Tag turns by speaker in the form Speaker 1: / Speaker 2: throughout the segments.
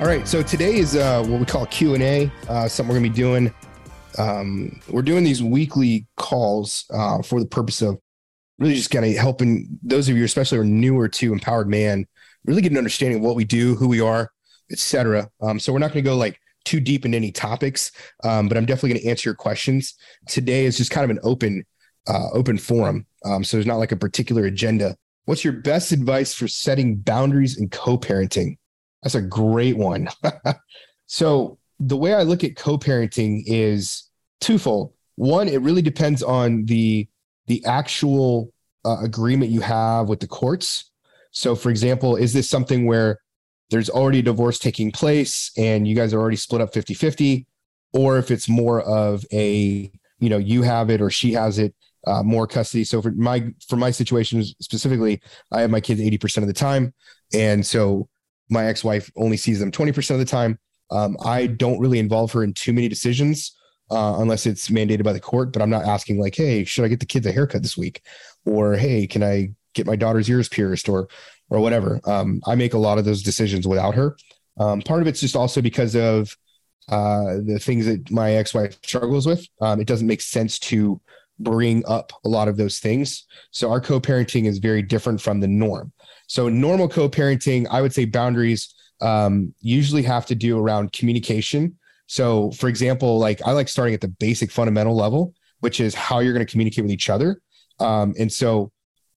Speaker 1: All right, so today is uh, what we call Q and A. Uh, something we're gonna be doing. Um, we're doing these weekly calls uh, for the purpose of really just kind of helping those of you, especially who are newer to Empowered Man, really get an understanding of what we do, who we are, etc. Um, so we're not to go like too deep into any topics, um, but I'm definitely to answer your questions. Today is just kind of an open, uh, open forum. Um, so there's not like a particular agenda. What's your best advice for setting boundaries and co-parenting? That's a great one. so the way I look at co-parenting is twofold. One, it really depends on the the actual uh, agreement you have with the courts. So, for example, is this something where there's already a divorce taking place and you guys are already split up 50 50? Or if it's more of a, you know, you have it or she has it, uh, more custody. So for my for my situation specifically, I have my kids 80% of the time. And so my ex-wife only sees them 20% of the time. Um, I don't really involve her in too many decisions uh, unless it's mandated by the court. But I'm not asking like, hey, should I get the kids a haircut this week, or hey, can I get my daughter's ears pierced, or or whatever. Um, I make a lot of those decisions without her. Um, part of it's just also because of uh, the things that my ex-wife struggles with. Um, it doesn't make sense to bring up a lot of those things. So our co-parenting is very different from the norm. So normal co-parenting, I would say boundaries um, usually have to do around communication. So for example, like I like starting at the basic fundamental level, which is how you're going to communicate with each other. Um, and so,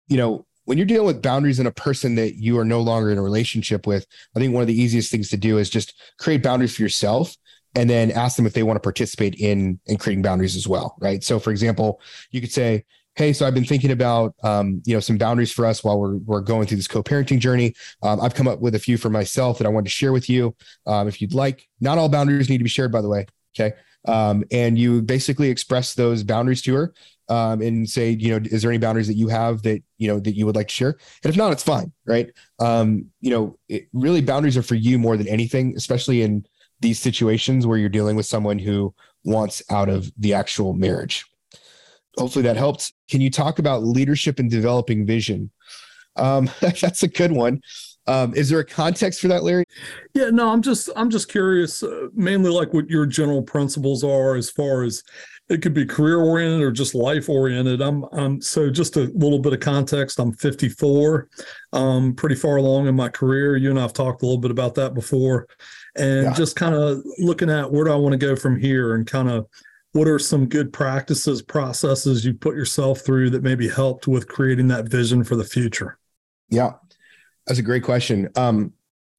Speaker 1: you know, when you're dealing with boundaries in a person that you are no longer in a relationship with, I think one of the easiest things to do is just create boundaries for yourself and then ask them if they want to participate in in creating boundaries as well right so for example you could say hey, so I've been thinking about um, you know some boundaries for us while we're we're going through this co-parenting journey. Um, I've come up with a few for myself that I wanted to share with you. Um, if you'd like, not all boundaries need to be shared, by the way. Okay, um, and you basically express those boundaries to her um, and say, you know, is there any boundaries that you have that you know that you would like to share? And if not, it's fine, right? Um, you know, it, really boundaries are for you more than anything, especially in these situations where you're dealing with someone who wants out of the actual marriage hopefully that helped. Can you talk about leadership and developing vision? Um, that's a good one. Um, is there a context for that, Larry?
Speaker 2: Yeah, no, I'm just I'm just curious, uh, mainly like what your general principles are as far as it could be career oriented or just life oriented. I'm I'm so just a little bit of context. I'm 54, um, pretty far along in my career. You and I've talked a little bit about that before, and yeah. just kind of looking at where do I want to go from here, and kind of what are some good practices, processes you put yourself through that maybe helped with creating that vision for the future?
Speaker 1: Yeah, that's a great question. Um,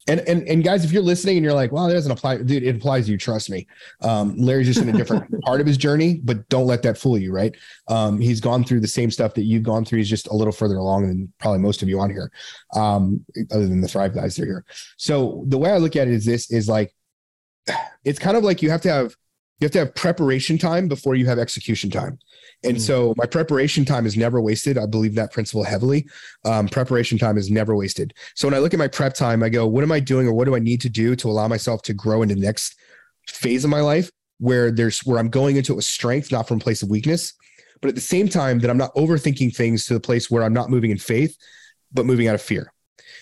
Speaker 1: and and and guys, if you're listening and you're like, "Well, that doesn't apply," dude, it applies to you. Trust me. Um, Larry's just in a different part of his journey, but don't let that fool you, right? Um, he's gone through the same stuff that you've gone through. He's just a little further along than probably most of you on here, um, other than the Thrive guys that are here. So the way I look at it is this: is like, it's kind of like you have to have you have to have preparation time before you have execution time. And mm. so my preparation time is never wasted. I believe that principle heavily. Um, preparation time is never wasted. So when I look at my prep time, I go, what am I doing or what do I need to do to allow myself to grow into the next phase of my life where there's where I'm going into a strength, not from a place of weakness, but at the same time that I'm not overthinking things to the place where I'm not moving in faith, but moving out of fear.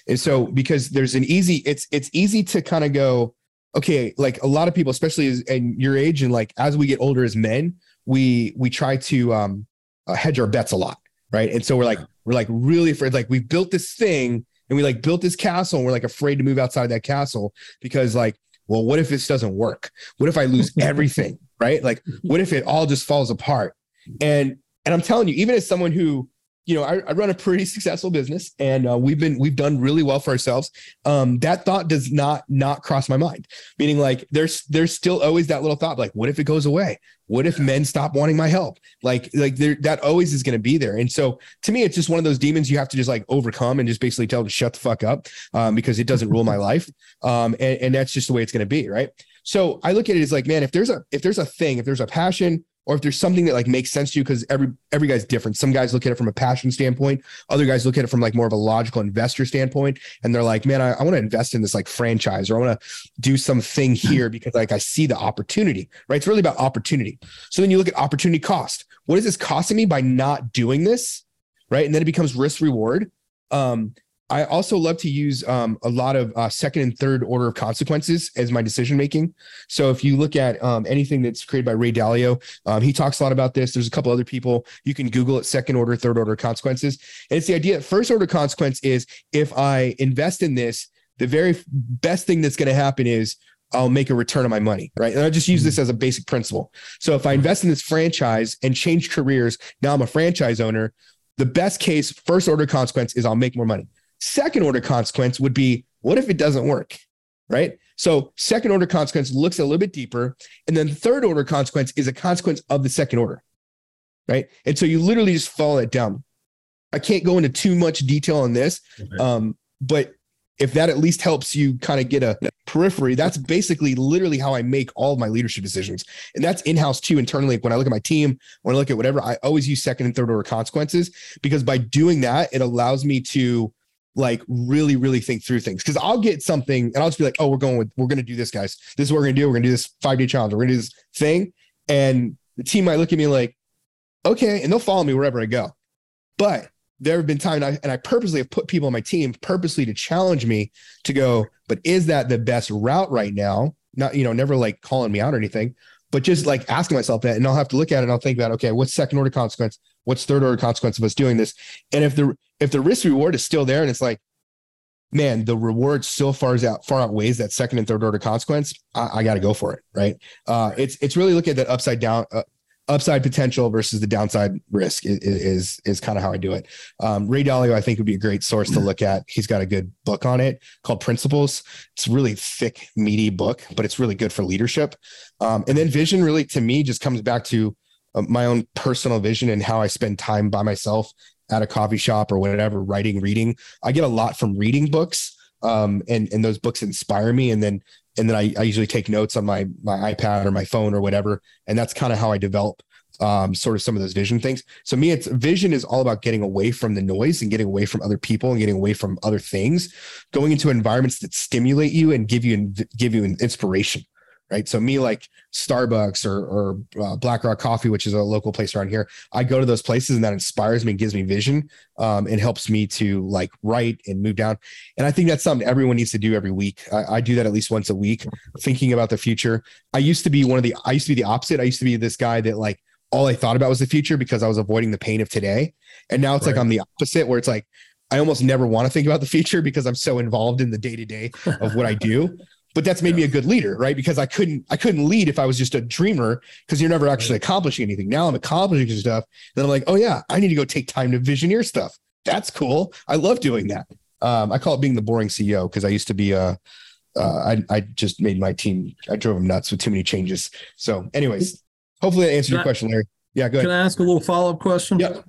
Speaker 1: And so because there's an easy, it's it's easy to kind of go, okay, like a lot of people, especially as, in your age and like as we get older as men, we we try to um, uh, hedge our bets a lot, right? And so we're like we're like really afraid. Like we've built this thing and we like built this castle and we're like afraid to move outside of that castle because like, well, what if this doesn't work? What if I lose everything, right? Like, what if it all just falls apart? And and I'm telling you, even as someone who you know, I, I, run a pretty successful business, and uh, we've been we've done really well for ourselves. Um, that thought does not not cross my mind. Meaning, like there's there's still always that little thought, like, what if it goes away? What if men stop wanting my help? Like like there that always is going to be there. And so to me, it's just one of those demons you have to just like overcome and just basically tell to shut the fuck up um, because it doesn't rule my life. Um, and, and that's just the way it's going to be, right? So I look at it as like, man, if there's a if there's a thing, if there's a passion, or if there's something that like makes sense to you, because every every guy's different. Some guys look at it from a passion standpoint, other guys look at it from like more of a logical investor standpoint, and they're like, man, I, I want to invest in this like franchise, or I want to do something here because like I see the opportunity, right? It's really about opportunity. So then you look at opportunity cost. What is this costing me by not doing this? Right. And then it becomes risk reward. Um, I also love to use um, a lot of uh, second and third order of consequences as my decision making. So if you look at um, anything that's created by Ray Dalio, um, he talks a lot about this. There's a couple other people you can Google it. Second order, third order consequences, and it's the idea. that First order consequence is if I invest in this, the very best thing that's going to happen is I'll make a return on my money, right? And I just use this as a basic principle. So if I invest in this franchise and change careers, now I'm a franchise owner. The best case, first order consequence is I'll make more money. Second order consequence would be what if it doesn't work? Right. So, second order consequence looks a little bit deeper. And then third order consequence is a consequence of the second order. Right. And so you literally just follow it down. I can't go into too much detail on this. Um, but if that at least helps you kind of get a periphery, that's basically literally how I make all of my leadership decisions. And that's in house too, internally. When I look at my team, when I look at whatever, I always use second and third order consequences because by doing that, it allows me to like really, really think through things. Cause I'll get something and I'll just be like, oh, we're going with, we're going to do this, guys. This is what we're going to do. We're going to do this five day challenge. We're going to do this thing. And the team might look at me like, okay. And they'll follow me wherever I go. But there have been times, and I, and I purposely have put people on my team purposely to challenge me to go, but is that the best route right now? Not, you know, never like calling me out or anything, but just like asking myself that. And I'll have to look at it and I'll think about, okay, what's second order consequence? What's third order consequence of us doing this? And if the if the risk reward is still there and it's like, man, the reward still far out far outweighs that second and third order consequence, I, I got to go for it, right? Uh, it's it's really looking at that upside down, uh, upside potential versus the downside risk is is, is kind of how I do it. Um, Ray Dalio, I think, would be a great source to look at. He's got a good book on it called Principles. It's a really thick, meaty book, but it's really good for leadership. Um, and then vision really, to me, just comes back to uh, my own personal vision and how I spend time by myself at a coffee shop or whatever, writing, reading. I get a lot from reading books. Um, and and those books inspire me, and then and then I, I usually take notes on my my iPad or my phone or whatever, and that's kind of how I develop um, sort of some of those vision things. So me, it's vision is all about getting away from the noise and getting away from other people and getting away from other things, going into environments that stimulate you and give you give you an inspiration right? So me like Starbucks or, or uh, Black Rock Coffee, which is a local place around here, I go to those places and that inspires me and gives me vision um, and helps me to like write and move down. And I think that's something everyone needs to do every week. I, I do that at least once a week, thinking about the future. I used to be one of the, I used to be the opposite. I used to be this guy that like all I thought about was the future because I was avoiding the pain of today. And now it's right. like I'm the opposite where it's like, I almost never want to think about the future because I'm so involved in the day to day of what I do but that's made yeah. me a good leader right? Because i couldn't i couldn't lead if i was just a dreamer because you're never actually right. accomplishing anything. Now i'm accomplishing stuff then i'm like oh yeah i need to go take time to visioneer stuff. That's cool. I love doing that. Um, i call it being the boring ceo because i used to be a uh, I, I just made my team i drove them nuts with too many changes. So anyways hopefully that answered can your I, question larry. Yeah go ahead.
Speaker 2: can i ask a little follow-up question?
Speaker 1: Yeah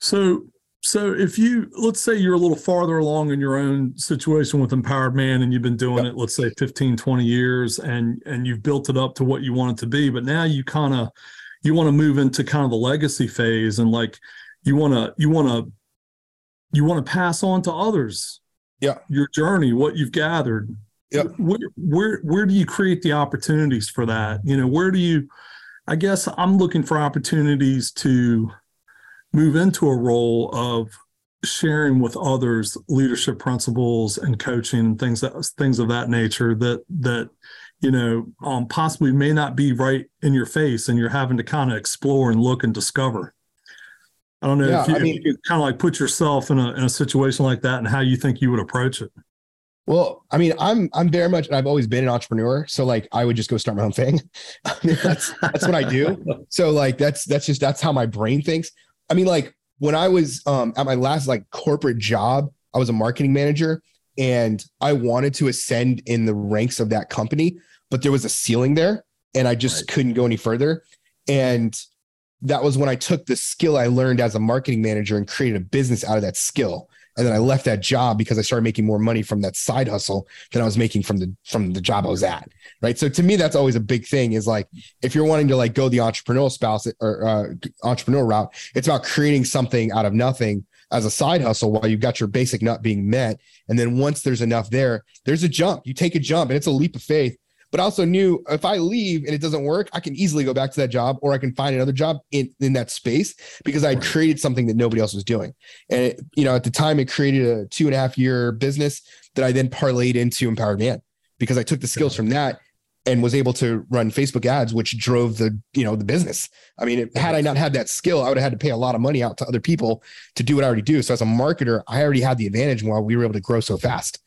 Speaker 2: so so if you let's say you're a little farther along in your own situation with empowered man and you've been doing yep. it let's say 15 20 years and and you've built it up to what you want it to be but now you kind of you want to move into kind of the legacy phase and like you want to you want to you want to pass on to others
Speaker 1: yeah.
Speaker 2: your journey what you've gathered.
Speaker 1: Yeah.
Speaker 2: Where, where where do you create the opportunities for that? You know where do you i guess i'm looking for opportunities to move into a role of sharing with others leadership principles and coaching and things that things of that nature that that you know um, possibly may not be right in your face and you're having to kind of explore and look and discover i don't know yeah, if, you, I mean, you kind of like put yourself in a, in a situation like that and how you think you would approach it
Speaker 1: well, I mean, I'm I'm very much I've always been an entrepreneur. So like I would just go start my own thing. I mean, that's that's what I do. So like that's that's just that's how my brain thinks. I mean, like when I was um, at my last like corporate job, I was a marketing manager and I wanted to ascend in the ranks of that company, but there was a ceiling there and I just right. couldn't go any further. And that was when I took the skill I learned as a marketing manager and created a business out of that skill. And then I left that job because I started making more money from that side hustle than I was making from the from the job I was at. Right. So to me, that's always a big thing. Is like if you're wanting to like go the entrepreneurial spouse or uh, entrepreneurial route, it's about creating something out of nothing as a side hustle while you've got your basic nut being met. And then once there's enough there, there's a jump. You take a jump, and it's a leap of faith but I also knew if I leave and it doesn't work, I can easily go back to that job or I can find another job in, in that space because I created something that nobody else was doing. And, it, you know, at the time, it created a two and a half year business that I then parlayed into Empowered Man because I took the skills from that and was able to run Facebook ads, which drove the you know the business. I mean, had I not had that skill, I would have had to pay a lot of money out to other people to do what I already do. So as a marketer, I already had the advantage while we were able to grow so fast.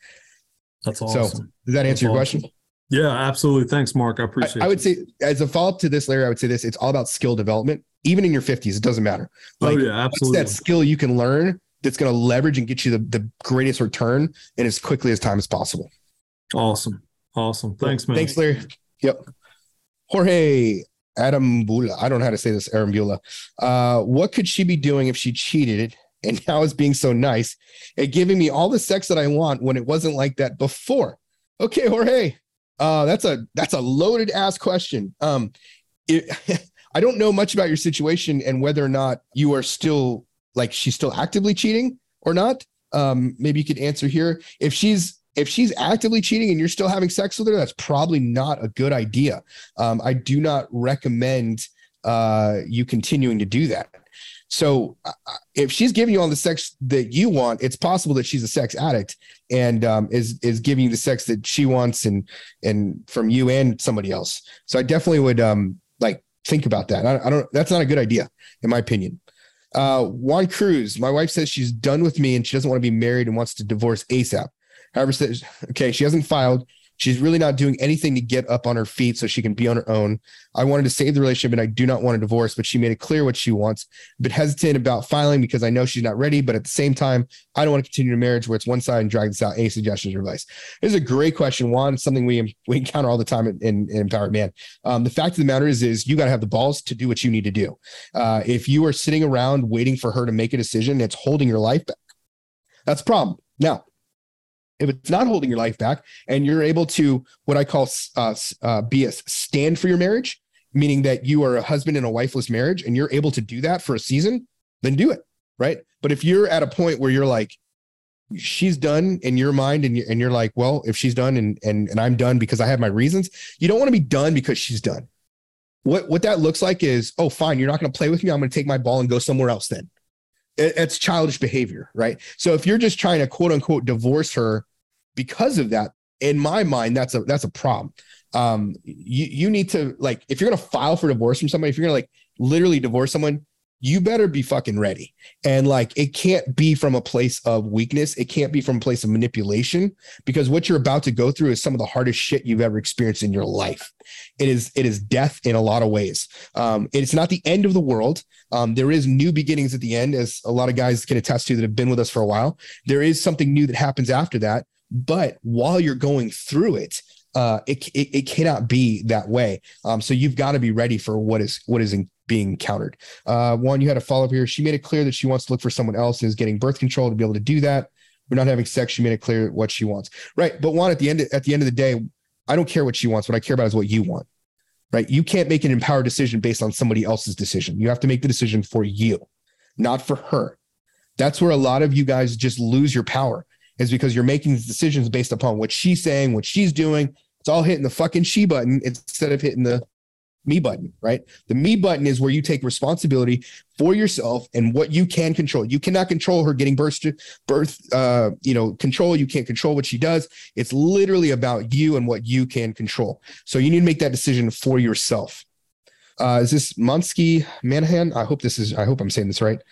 Speaker 2: That's awesome. So
Speaker 1: does that answer
Speaker 2: That's
Speaker 1: your
Speaker 2: awesome. question? Yeah, absolutely. Thanks, Mark. I appreciate
Speaker 1: I, I would say as a follow-up to this, Larry, I would say this, it's all about skill development. Even in your 50s, it doesn't matter.
Speaker 2: Oh, like, oh, yeah, absolutely.
Speaker 1: that skill you can learn that's going to leverage and get you the, the greatest return and as quickly as time as possible.
Speaker 2: Awesome. Awesome. Thanks, man.
Speaker 1: Thanks, Larry. Yep. Jorge Adambula. I don't know how to say this, Arambula. Uh, what could she be doing if she cheated and now is being so nice and giving me all the sex that I want when it wasn't like that before? Okay, Jorge, uh, that's a that's a loaded ass question. Um, it, I don't know much about your situation and whether or not you are still like she's still actively cheating or not. Um, maybe you could answer here. If she's if she's actively cheating and you're still having sex with her, that's probably not a good idea. Um, I do not recommend uh, you continuing to do that. So uh, if she's giving you all the sex that you want, it's possible that she's a sex addict and um, is is giving you the sex that she wants and and from you and somebody else. So I definitely would um, like think about that. I, I, don't. That's not a good idea, in my opinion. Uh, Juan Cruz, my wife says she's done with me and she doesn't want to be married and wants to divorce ASAP. However, says okay, she hasn't filed. She's really not doing anything to get up on her feet so she can be on her own. I wanted to save the relationship and I do not want a divorce, but she made it clear what she wants. But hesitant about filing because I know she's not ready. But at the same time, I don't want to continue a marriage where it's one side and drag this out. Any suggestions or advice? This is a great question, Juan. Something we we encounter all the time in, in, in Empowered Man. Um, the fact of the matter is, is you got to have the balls to do what you need to do. Uh, if you are sitting around waiting for her to make a decision, it's holding your life back. That's a problem. Now, if it's not holding your life back and you're able to what i call uh, uh, be a stand for your marriage meaning that you are a husband in a wifeless marriage and you're able to do that for a season then do it right? But if you're at a point where you're like she's done in your mind and, you, and you're like well if she's done and, and and i'm done because i have my reasons you don't want to be done because she's done. What what that looks like is oh fine you're not going to play with me i'm going to take my ball and go somewhere else then. It's childish behavior right? So if you're just trying to quote unquote divorce her because of that, in my mind, that's a that's a problem. Um, you you need to like if you're gonna file for divorce from somebody, if you're gonna like literally divorce someone, you better be fucking ready. And like, it can't be from a place of weakness. It can't be from a place of manipulation because what you're about to go through is some of the hardest shit you've ever experienced in your life. It is, it is death in a lot of ways. Um, it's not the end of the world. Um, there is new beginnings at the end, as a lot of guys can attest to that have been with us for a while. There is something new that happens after that. But while you're going through it, uh, it, it, it cannot be that way. Um, so you've got to be ready for what is what is in, being countered. Uh, Juan, you had a follow up here. She made it clear that she wants to look for someone else and is getting birth control to be able to do that. We're not having sex. She made it clear what she wants. Right. But Juan at the end at the end of the day, I don't care what she wants. What I care about is what you want. Right. You can't make an empowered decision based on somebody else's decision. You have to make the decision for you, not for her. That's where a lot of you guys just lose your power is because you're making these decisions based upon what she's saying, what she's doing. It's all hitting the fucking she button instead of hitting the me button, right? The me button is where you take responsibility for yourself and what you can control. You cannot control her getting birth, birth, uh, you know, control. You can't control what she does. It's literally about you and what you can control. So you need to make that decision for yourself. Uh, is this Monsky Manahan? I hope this is, I hope I'm saying this right.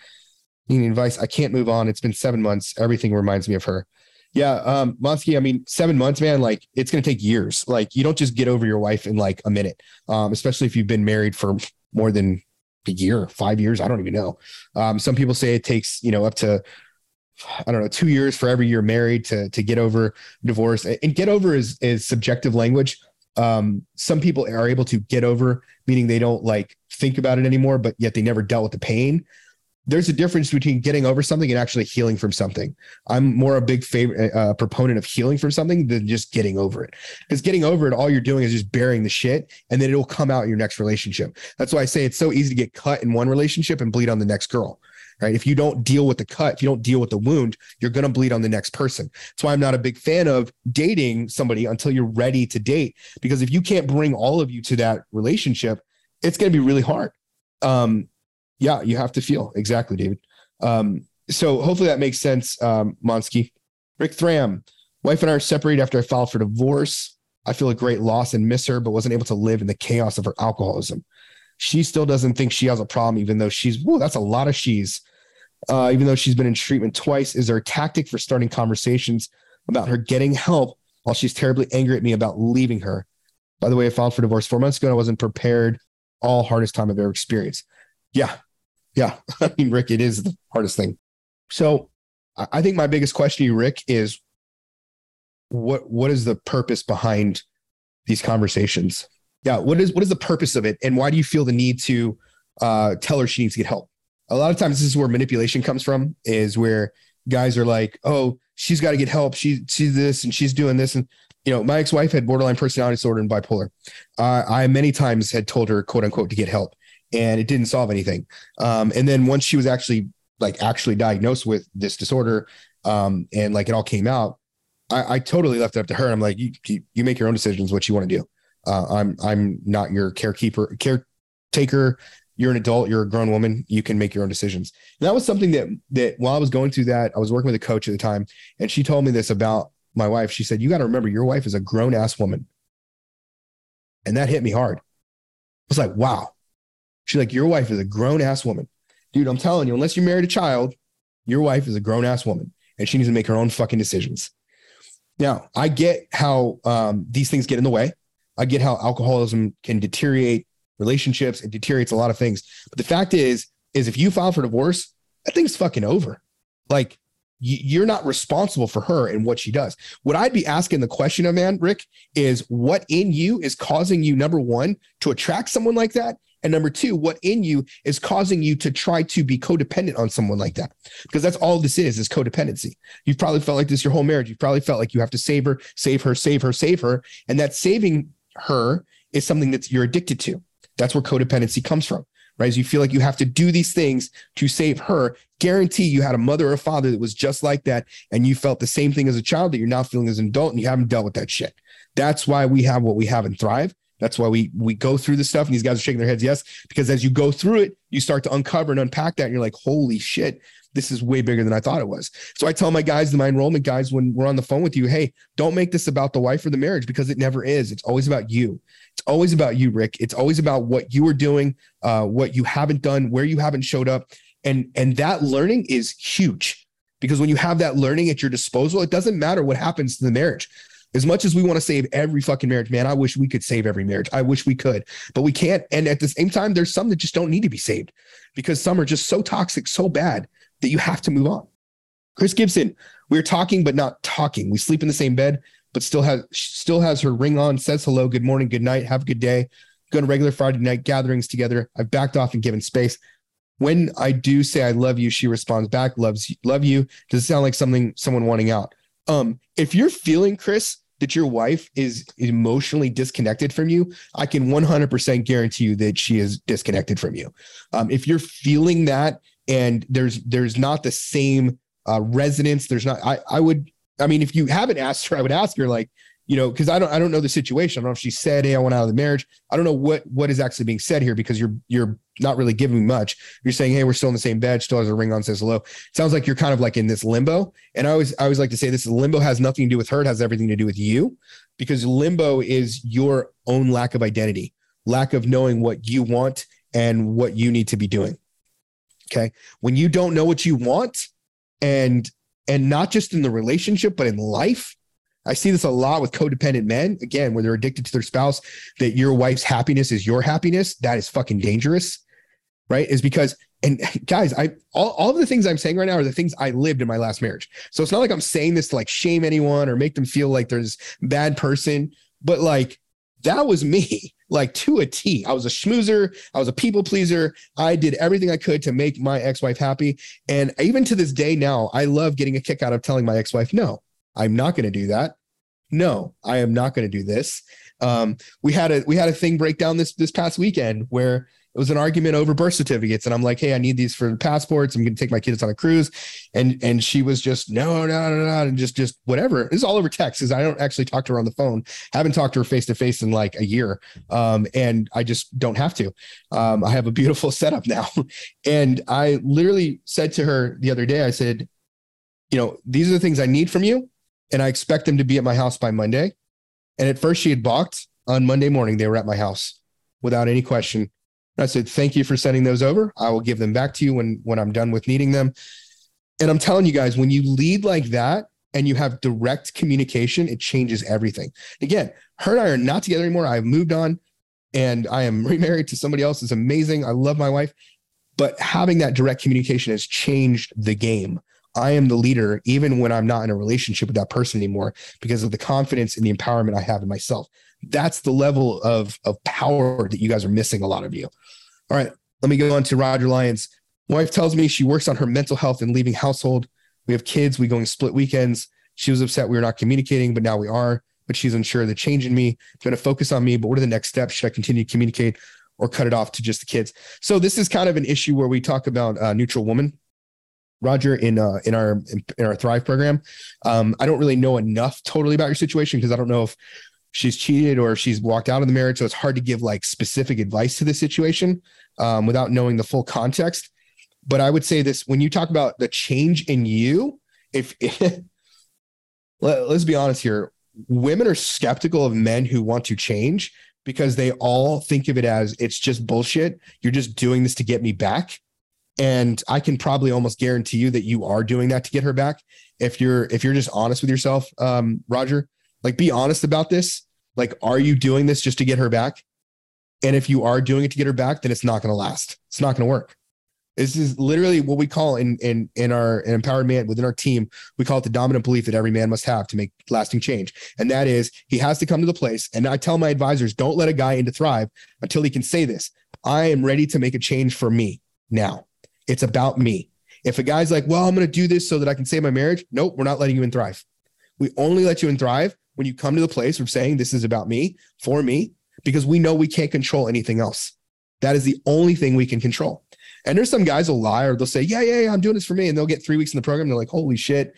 Speaker 1: Needing advice. I can't move on. It's been seven months. Everything reminds me of her. Yeah, um, Monsky, I mean, seven months, man, like it's gonna take years. Like you don't just get over your wife in like a minute. Um, especially if you've been married for more than a year, five years. I don't even know. Um, some people say it takes, you know, up to I don't know, two years for every year married to to get over divorce. And get over is is subjective language. Um, some people are able to get over, meaning they don't like think about it anymore, but yet they never dealt with the pain there's a difference between getting over something and actually healing from something. I'm more a big favorite uh, proponent of healing from something than just getting over it. Because getting over it, all you're doing is just burying the shit, and then it'll come out in your next relationship. That's why I say it's so easy to get cut in one relationship and bleed on the next girl. Right. If you don't deal with the cut, if you don't deal with the wound, you're going to bleed on the next person. That's why I'm not a big fan of dating somebody until you're ready to date. Because if you can't bring all of you to that relationship, it's going to be really hard. Um, yeah, you have to feel exactly, David. Um, so hopefully that makes sense, um, Monsky. Rick Thram, wife and I are separated after I filed for divorce. I feel a great loss and miss her, but wasn't able to live in the chaos of her alcoholism. She still doesn't think she has a problem, even though she's, whoa, that's a lot of she's. Uh, even though she's been in treatment twice, is there a tactic for starting conversations about her getting help while she's terribly angry at me about leaving her? By the way, I filed for divorce four months ago and I wasn't prepared. All hardest time I've ever experienced. Yeah, yeah, I mean, Rick, it is the hardest thing. So I think my biggest question to you, Rick, is what what is the purpose behind these conversations? Yeah, what is what is the purpose of it, and why do you feel the need to uh, tell her she needs to get help? A lot of times, this is where manipulation comes from. Is where guys are like, "Oh, she's got to get help. She she's this and she's doing this." And you know, my ex-wife had borderline personality disorder and bipolar. Uh, I many times had told her, "quote unquote," to get help and it didn't solve anything. Um, and then once she was actually like actually diagnosed with this disorder, um, and like it all came out, I, I totally left it up to her. I'm like, you, you make your own decisions what you want to do. Uh, I'm I'm not your carekeeper caretaker. You're an adult. You're a grown woman. You can make your own decisions. And that was something that that while I was going through that, I was working with a coach at the time, and she told me this about my wife. She said, "You got to remember, your wife is a grown ass woman," and that hit me hard. I was like, "Wow, She's like, Your wife is a grown ass woman. Dude, I'm telling you, unless you married a child, your wife is a grown ass woman and she needs to make her own fucking decisions. Now, I get how um, these things get in the way. I get how alcoholism can deteriorate relationships. It deteriorates a lot of things. But the fact is, is if you file for divorce, that thing's fucking over. Like you're not responsible for her and what she does. What I'd be asking the question of man, Rick, is what in you is causing you, number one, to attract someone like that? And number two, what in you is causing you to try to be codependent on someone like that? Because that's all this is, is codependency. You've probably felt like this your whole marriage. You've probably felt like you have to save her, save her, save her, save her. And that saving her is something that you're addicted to. That's where codependency comes from, right? You feel like you have to do these things to save her. Guarantee you had a mother or a father that was just like that. And you felt the same thing as a child that you're now feeling as an adult and you haven't dealt with that shit. That's why we have what we have and thrive that's why we we go through this stuff, and these guys are shaking their heads, yes, because as you go through it, you start to uncover and unpack that, and you're like, holy shit, this is way bigger than I thought it was. So I tell my guys, my enrollment guys, when we're on the phone with you, hey, don't make this about the wife or the marriage because it never is. It's always about you. It's always about you, Rick. It's always about what you are doing, uh, what you haven't done, where you haven't showed up, and and that learning is huge because when you have that learning at your disposal, it doesn't matter what happens to the marriage. As much as we want to save every fucking marriage, man, I wish we could save every marriage. I wish we could, but we can't. And at the same time, there's some that just don't need to be saved because some are just so toxic, so bad that you have to move on. Chris Gibson, we're talking but not talking. We sleep in the same bed, but still has still has her ring on, says hello, good morning, good night, have a good day. Go to regular Friday night gatherings together. I've backed off and given space. When I do say I love you, she responds back, loves love you. Does it sound like something someone wanting out? Um, if you're feeling, Chris, that your wife is emotionally disconnected from you, I can 100% guarantee you that she is disconnected from you. Um, if you're feeling that and there's there's not the same uh, resonance, there's not. I I would. I mean, if you haven't asked her, I would ask her like, you know, because I don't I don't know the situation. I don't know if she said, "Hey, I want out of the marriage." I don't know what what is actually being said here because you're you're not really giving much. You're saying, "Hey, we're still in the same bed." Still has a ring on, says hello. It sounds like you're kind of like in this limbo. And I always I always like to say this: limbo has nothing to do with her. It has everything to do with you, because limbo is your own lack of identity, lack of knowing what you want and what you need to be doing. Okay, when you don't know what you want, and and not just in the relationship but in life I see this a lot with codependent men, again, when they're addicted to their spouse, that your wife's happiness is your happiness. That is fucking dangerous, right? Is because, and guys, I, all, all of the things I'm saying right now are the things I lived in my last marriage. So it's not like I'm saying this to like shame anyone or make them feel like there's bad person, but like that was me like to a T. I was a schmoozer. I was a people pleaser. I did everything I could to make my ex-wife happy. And even to this day now, I love getting a kick out of telling my ex-wife, no, I'm not going to do that. No, I am not going to do this. Um, we had a we had a thing break down this this past weekend where it was an argument over birth certificates and i'm like hey i need these for passports. I'm going to take my kids on a cruise. And and she was just no no no no and just just whatever. It's all over text because i don't actually talk to her on the phone. Haven't talked to her face to face in like a year. Um, and i just don't have to. Um, i have a beautiful setup now. And i literally said to her the other day i said you know these are the things i need from you and i expect them to be at my house by monday and at first she had balked on monday morning they were at my house without any question I said, thank you for sending those over. I will give them back to you when, when I'm done with needing them. And I'm telling you guys, when you lead like that and you have direct communication, it changes everything. Again, her and I are not together anymore. I've moved on and I am remarried to somebody else. It's amazing. I love my wife, but having that direct communication has changed the game. I am the leader, even when I'm not in a relationship with that person anymore, because of the confidence and the empowerment I have in myself. That's the level of, of power that you guys are missing, a lot of you. All right, let me go on to Roger Lyons. Wife tells me she works on her mental health and leaving household. We have kids. We going split weekends. She was upset we were not communicating, but now we are. But she's unsure the change in me. is Going to focus on me. But what are the next steps? Should I continue to communicate or cut it off to just the kids? So this is kind of an issue where we talk about uh, neutral woman. Roger, in uh, in our in our Thrive program, um, I don't really know enough totally about your situation because I don't know if she's cheated or if she's walked out of the marriage. So it's hard to give like specific advice to the situation um, without knowing the full context. But I would say this when you talk about the change in you, if, let, let's be honest here, women are skeptical of men who want to change because they all think of it as it's just bullshit. You're just doing this to get me back. And I can probably almost guarantee you that you are doing that to get her back. If you're if you're just honest with yourself, um, Roger, like, be honest about this. Like, are you doing this just to get her back? And if you are doing it to get her back, then it's not going to last. It's not going to work. This is literally what we call in in in our in empowered man within our team. We call it the dominant belief that every man must have to make lasting change, and that is he has to come to the place. And I tell my advisors, don't let a guy into thrive until he can say this: I am ready to make a change for me now. It's about me. If a guy's like, well, I'm going to do this so that I can save my marriage, nope, we're not letting you in thrive. We only let you in thrive when you come to the place of saying this is about me for me because we know we can't control anything else that is the only thing we can control and there's some guys will lie or they'll say yeah yeah, yeah i'm doing this for me and they'll get three weeks in the program And they're like holy shit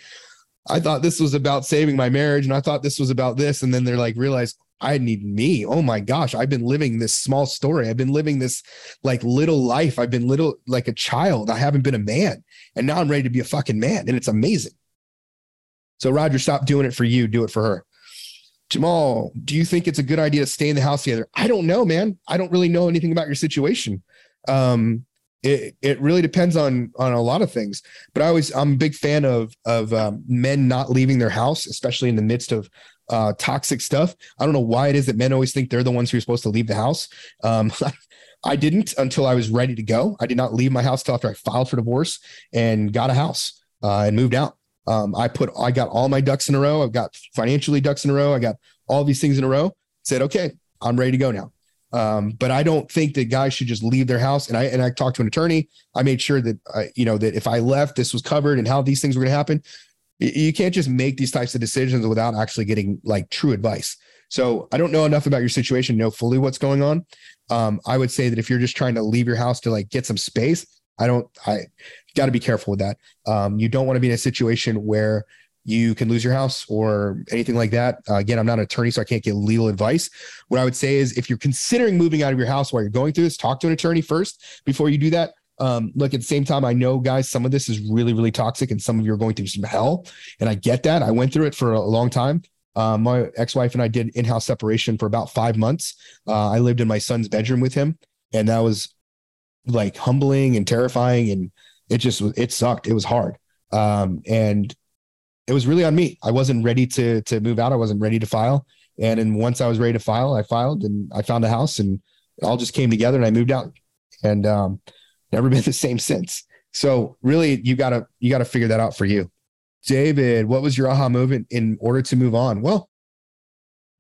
Speaker 1: i thought this was about saving my marriage and i thought this was about this and then they're like realize I need me. Oh my gosh, I've been living this small story. I've been living this like little life. I've been little like a child. I haven't been a man. And now I'm ready to be a fucking man. And it's amazing. So, Roger, stop doing it for you. Do it for her. Jamal, do you think it's a good idea to stay in the house together? I don't know, man. I don't really know anything about your situation. Um, it it really depends on on a lot of things. But I always I'm a big fan of of um, men not leaving their house, especially in the midst of uh, toxic stuff. I don't know why it is that men always think they're the ones who are supposed to leave the house. Um, I didn't until I was ready to go. I did not leave my house until after I filed for divorce and got a house uh, and moved out. Um, I put, I got all my ducks in a row. I've got financially ducks in a row. I got all these things in a row. Said, okay, I'm ready to go now. Um, but I don't think that guys should just leave their house. And I and I talked to an attorney. I made sure that I, you know that if I left, this was covered and how these things were going to happen. You can't just make these types of decisions without actually getting like true advice. So I don't know enough about your situation, to know fully what's going on. Um, I would say that if you're just trying to leave your house to like get some space, I don't, I got to be careful with that. Um, you don't want to be in a situation where you can lose your house or anything like that. Uh, again, I'm not an attorney, so I can't get legal advice. What I would say is if you're considering moving out of your house while you're going through this, talk to an attorney first before you do that. Um, look, at the same time, I know, guys, some of this is really, really toxic and some of you are going through some hell. And I get that. I went through it for a long time. Uh, my ex-wife and I did in-house separation for about five months. Uh, I lived in my son's bedroom with him, and that was like humbling and terrifying and it just it sucked it was hard um, and it was really on me i wasn't ready to to move out i wasn't ready to file and then once i was ready to file i filed and i found a house and it all just came together and i moved out and um, never been the same since so really you gotta you gotta figure that out for you david what was your aha moment in order to move on well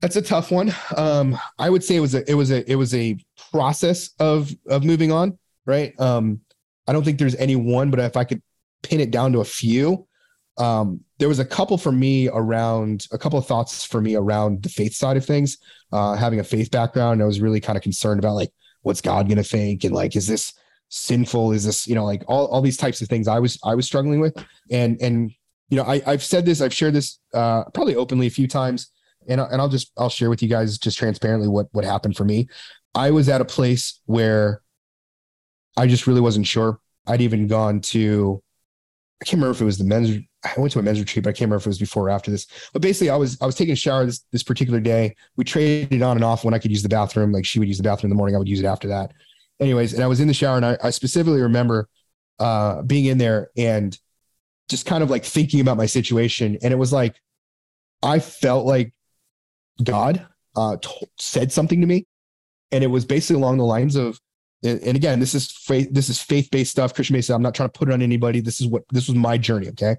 Speaker 1: That's a tough one. Um, I would say it was a it was a it was a process of of moving on, right? Um, I don't think there's any one, but if I could pin it down to a few, um, there was a couple for me around a couple of thoughts for me around the faith side of things. Uh, having a faith background, I was really kind of concerned about like what's God to think and like is this sinful? Is this you know like all all these types of things I was I was struggling with, and and you know I I've said this I've shared this uh, probably openly a few times and and I'll just I'll share with you guys just transparently what what happened for me. I was at a place where I just really wasn't sure. I'd even gone to I can't remember if it was the men's I went to a men's retreat, but I can't remember if it was before or after this. But basically I was I was taking a shower this this particular day. We traded on and off when I could use the bathroom. Like she would use the bathroom in the morning, I would use it after that. Anyways, and I was in the shower and I, I specifically remember uh being in there and just kind of like thinking about my situation. And it was like I felt like God uh, said something to me, and it was basically along the lines of, and again, this is faith, this is faith based stuff, Christian based. I'm not trying to put it on anybody. This is what this was my journey. Okay,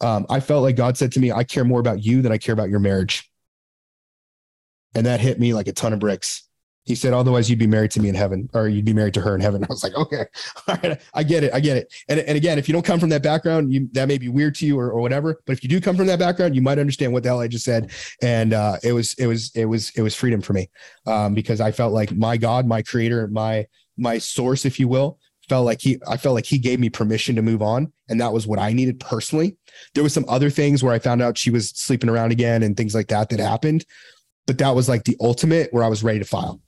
Speaker 1: um, I felt like God said to me, "I care more about you than I care about your marriage," and that hit me like a ton of bricks he said, otherwise you'd be married to me in heaven or you'd be married to her in heaven. I was like, okay, all right, I get it. I get it. And, and again, if you don't come from that background, you, that may be weird to you or, or whatever, but if you do come from that background, you might understand what the hell I just said. And uh, it was, it was, it was, it was freedom for me um, because I felt like my God, my creator, my, my source, if you will, felt like he, I felt like he gave me permission to move on. And that was what I needed personally. There was some other things where I found out she was sleeping around again and things like that that happened. But that was like the ultimate where I was ready to file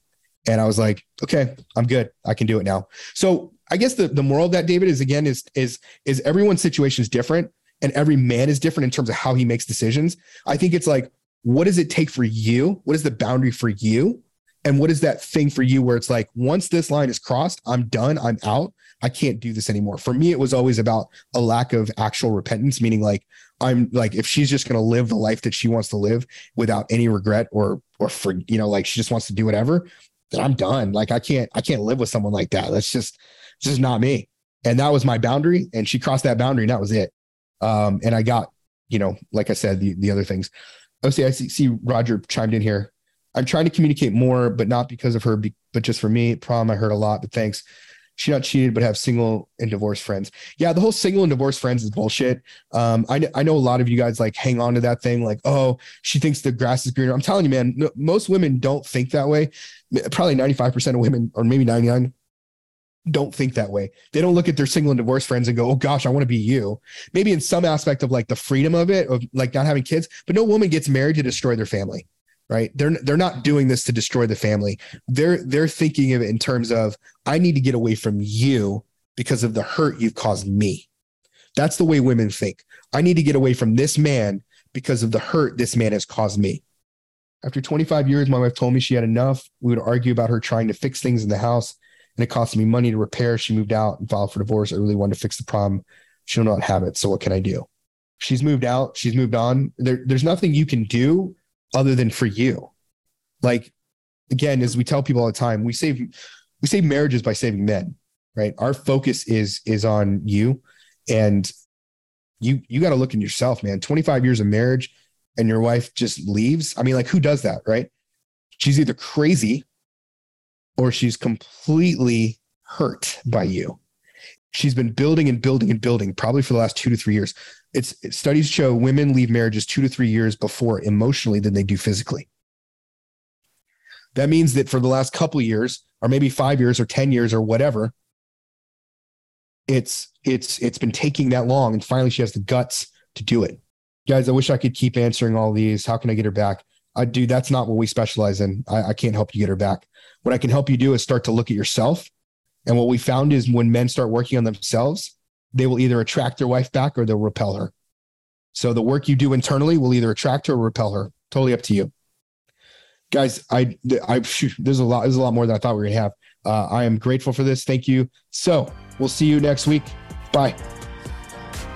Speaker 1: and I was like, okay, I'm good. I can do it now. So I guess the, the moral of that, David, is again, is is is everyone's situation is different and every man is different in terms of how he makes decisions. I think it's like, what does it take for you? What is the boundary for you? And what is that thing for you where it's like, once this line is crossed, I'm done, I'm out. I can't do this anymore. For me, it was always about a lack of actual repentance, meaning like I'm like if she's just going to live the life that she wants to live without any regret or or for you know like she just wants to do whatever, then I'm done. Like I can't, I can't live with someone like that. That's just, just not me. And that was my boundary. And she crossed that boundary and that was it. Um, and I got, you know, like I said, the, the other things. Oh, see, I see, see Roger chimed in here. I'm trying to communicate more, but not because of her, but just for me. Problem I heard a lot, but thanks she not cheated, but have single and divorced friends. Yeah, the whole single and divorced friends is bullshit. Um, I, I know a lot of you guys like hang on to that thing, like, oh, she thinks the grass is greener. I'm telling you, man, no, most women don't think that way. Probably 95% of women, or maybe 99, don't think that way. They don't look at their single and divorced friends and go, oh gosh, I want to be you. Maybe in some aspect of like the freedom of it, of like not having kids, but no woman gets married to destroy their family right? They're they're not doing this to destroy the family. They're they're thinking of it in terms of i need to get away from you because of the hurt you've caused me. That's the way women think. I need to get away from this man because of the hurt this man has caused me. After 25 years my wife told me she had enough. We would argue about her trying to fix things in the house and it cost me money to repair. She moved out and filed for divorce. I really wanted to fix the problem. She'll not have it so what can i do? She's moved out. She's moved on. There, there's nothing you can do other than for you. Like again, as we tell people all the time, we save we save marriages by saving men, right? Our focus is is on you and you you got to look in yourself, man. 25 years of marriage and your wife just leaves. I mean, like who does that, right? She's either crazy or she's completely hurt by you. She's been building and building and building probably for the last 2 to 3 years it's studies show women leave marriages two to three years before emotionally than they do physically. That means that for the last couple years, or maybe five years, or ten years, or whatever, it's it's it's been taking that long, and finally she has the guts to do it. Guys, I wish I could keep answering all these. How can I get her back? I do. That's not what we specialize in. I, I can't help you get her back. What I can help you do is start to look at yourself. And what we found is when men start working on themselves, they will either attract their wife back or they'll repel her. So the work you do internally will either attract her or repel her. Totally up to you. Guys, I, I, there's a lot, there's a lot more than I thought we were gonna have. Uh, I am grateful for this. Thank you. So we'll see you next week. Bye.